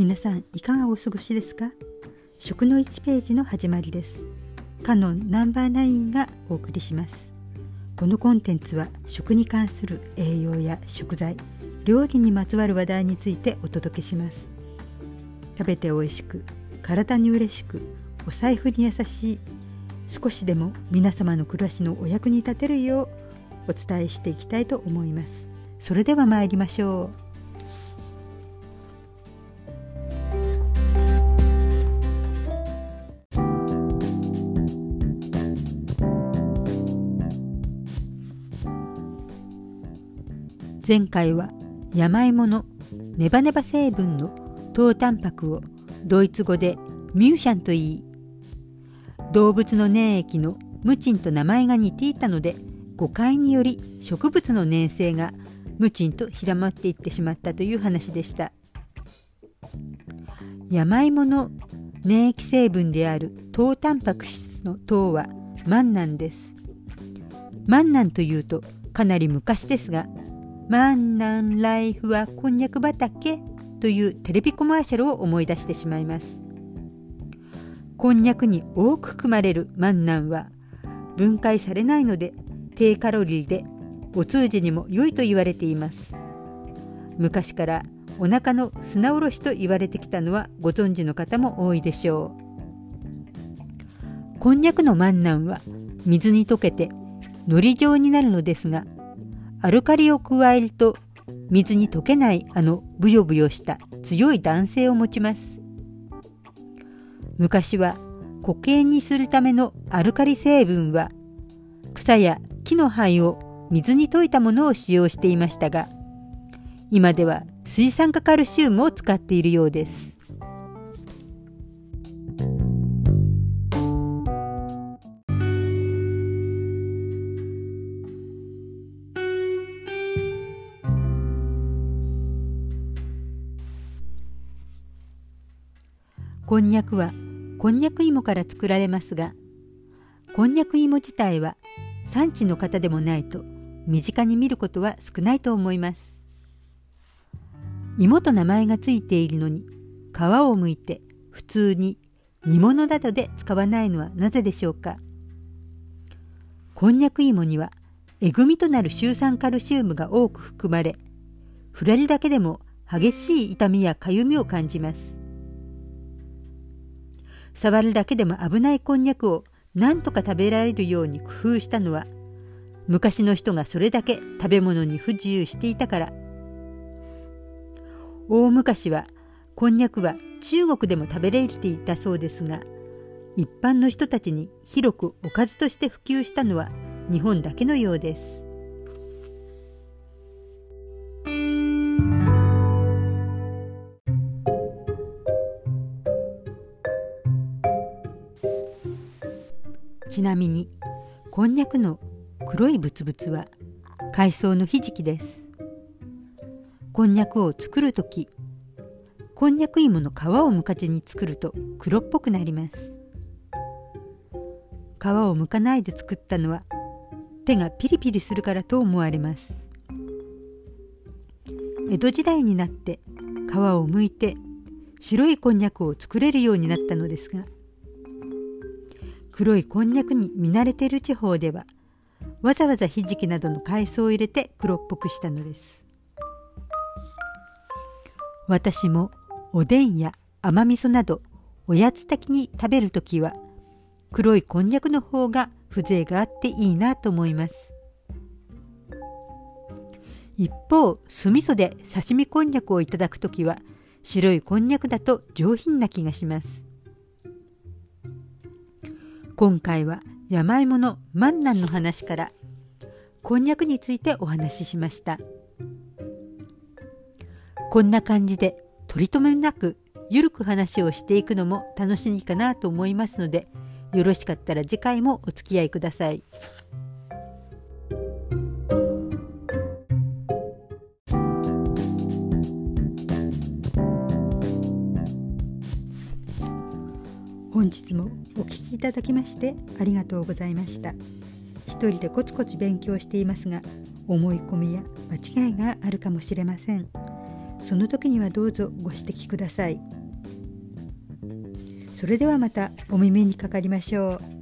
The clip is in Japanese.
皆さんいかがお過ごしですか？食の1ページの始まりです。カノンナンバーナインがお送りします。このコンテンツは食に関する栄養や食材料理にまつわる話題についてお届けします。食べて美味しく体に嬉しくお財布に優しい少しでも皆様の暮らしのお役に立てるようお伝えしていきたいと思います。それでは参りましょう。前回は山芋のネバネバ成分の糖タンパクをドイツ語でミューシャンと言い動物の粘液のムチンと名前が似ていたので誤解により植物の粘性がムチンと広まっていってしまったという話でした。山芋の粘液成分である糖タンパク質の糖はマンナンです。マンナンというとかなり昔ですがマンナンライフはこんにゃく畑というテレビコマーシャルを思い出してしまいます。こんにゃくに多く含まれるマンナンは分解されないので低カロリーでお通じにも良いと言われています。昔からお腹の砂おろしと言われてきたのはご存知の方も多いでしょう。こんにゃくのマンナンは水に溶けて糊状になるのですがアルカリを加えると水に溶けないあのブヨブヨした強い弾性を持ちます。昔は固形にするためのアルカリ成分は草や木の灰を水に溶いたものを使用していましたが今では水酸化カルシウムを使っているようです。こんにゃくはこんにゃく芋から作られますがこんにゃく芋自体は産地の方でもないと身近に見ることは少ないと思います。芋と名前がついているのに皮をむいて普通に煮物などで使わないのはなぜでしょうか。こんにゃく芋にはえぐみとなるシュウ酸カルシウムが多く含まれ触れるだけでも激しい痛みやかゆみを感じます。触るだけでも危ないこんにゃくをなんとか食べられるように工夫したのは昔の人がそれだけ食べ物に不自由していたから大昔はこんにゃくは中国でも食べられていたそうですが一般の人たちに広くおかずとして普及したのは日本だけのようです。ちなみにこんにゃくの黒いブツブツは海藻のひじきです。こんにゃくを作る時こんにゃく芋の皮をむかずに作ると黒っぽくなります。皮をむかないで作ったのは手がピリピリするからと思われます。江戸時代になって皮をむいて白いこんにゃくを作れるようになったのですが黒いこんにゃくに見慣れている地方ではわざわざひじきなどの海藻を入れて黒っぽくしたのです。私もおでんや甘味噌などおやつ的に食べるときは黒いこんにゃくの方が風情があっていいなと思います。一方酢味噌で刺身こんにゃくをいただくときは白いこんにゃくだと上品な気がします。今回は山芋の万南の話からこんにゃくについてお話ししましたこんな感じで取り留めなくゆるく話をしていくのも楽しいかなと思いますのでよろしかったら次回もお付き合いください。日もお聴きいただきましてありがとうございました一人でコツコツ勉強していますが思い込みや間違いがあるかもしれませんその時にはどうぞご指摘ください。それではまたお耳にかかりましょう。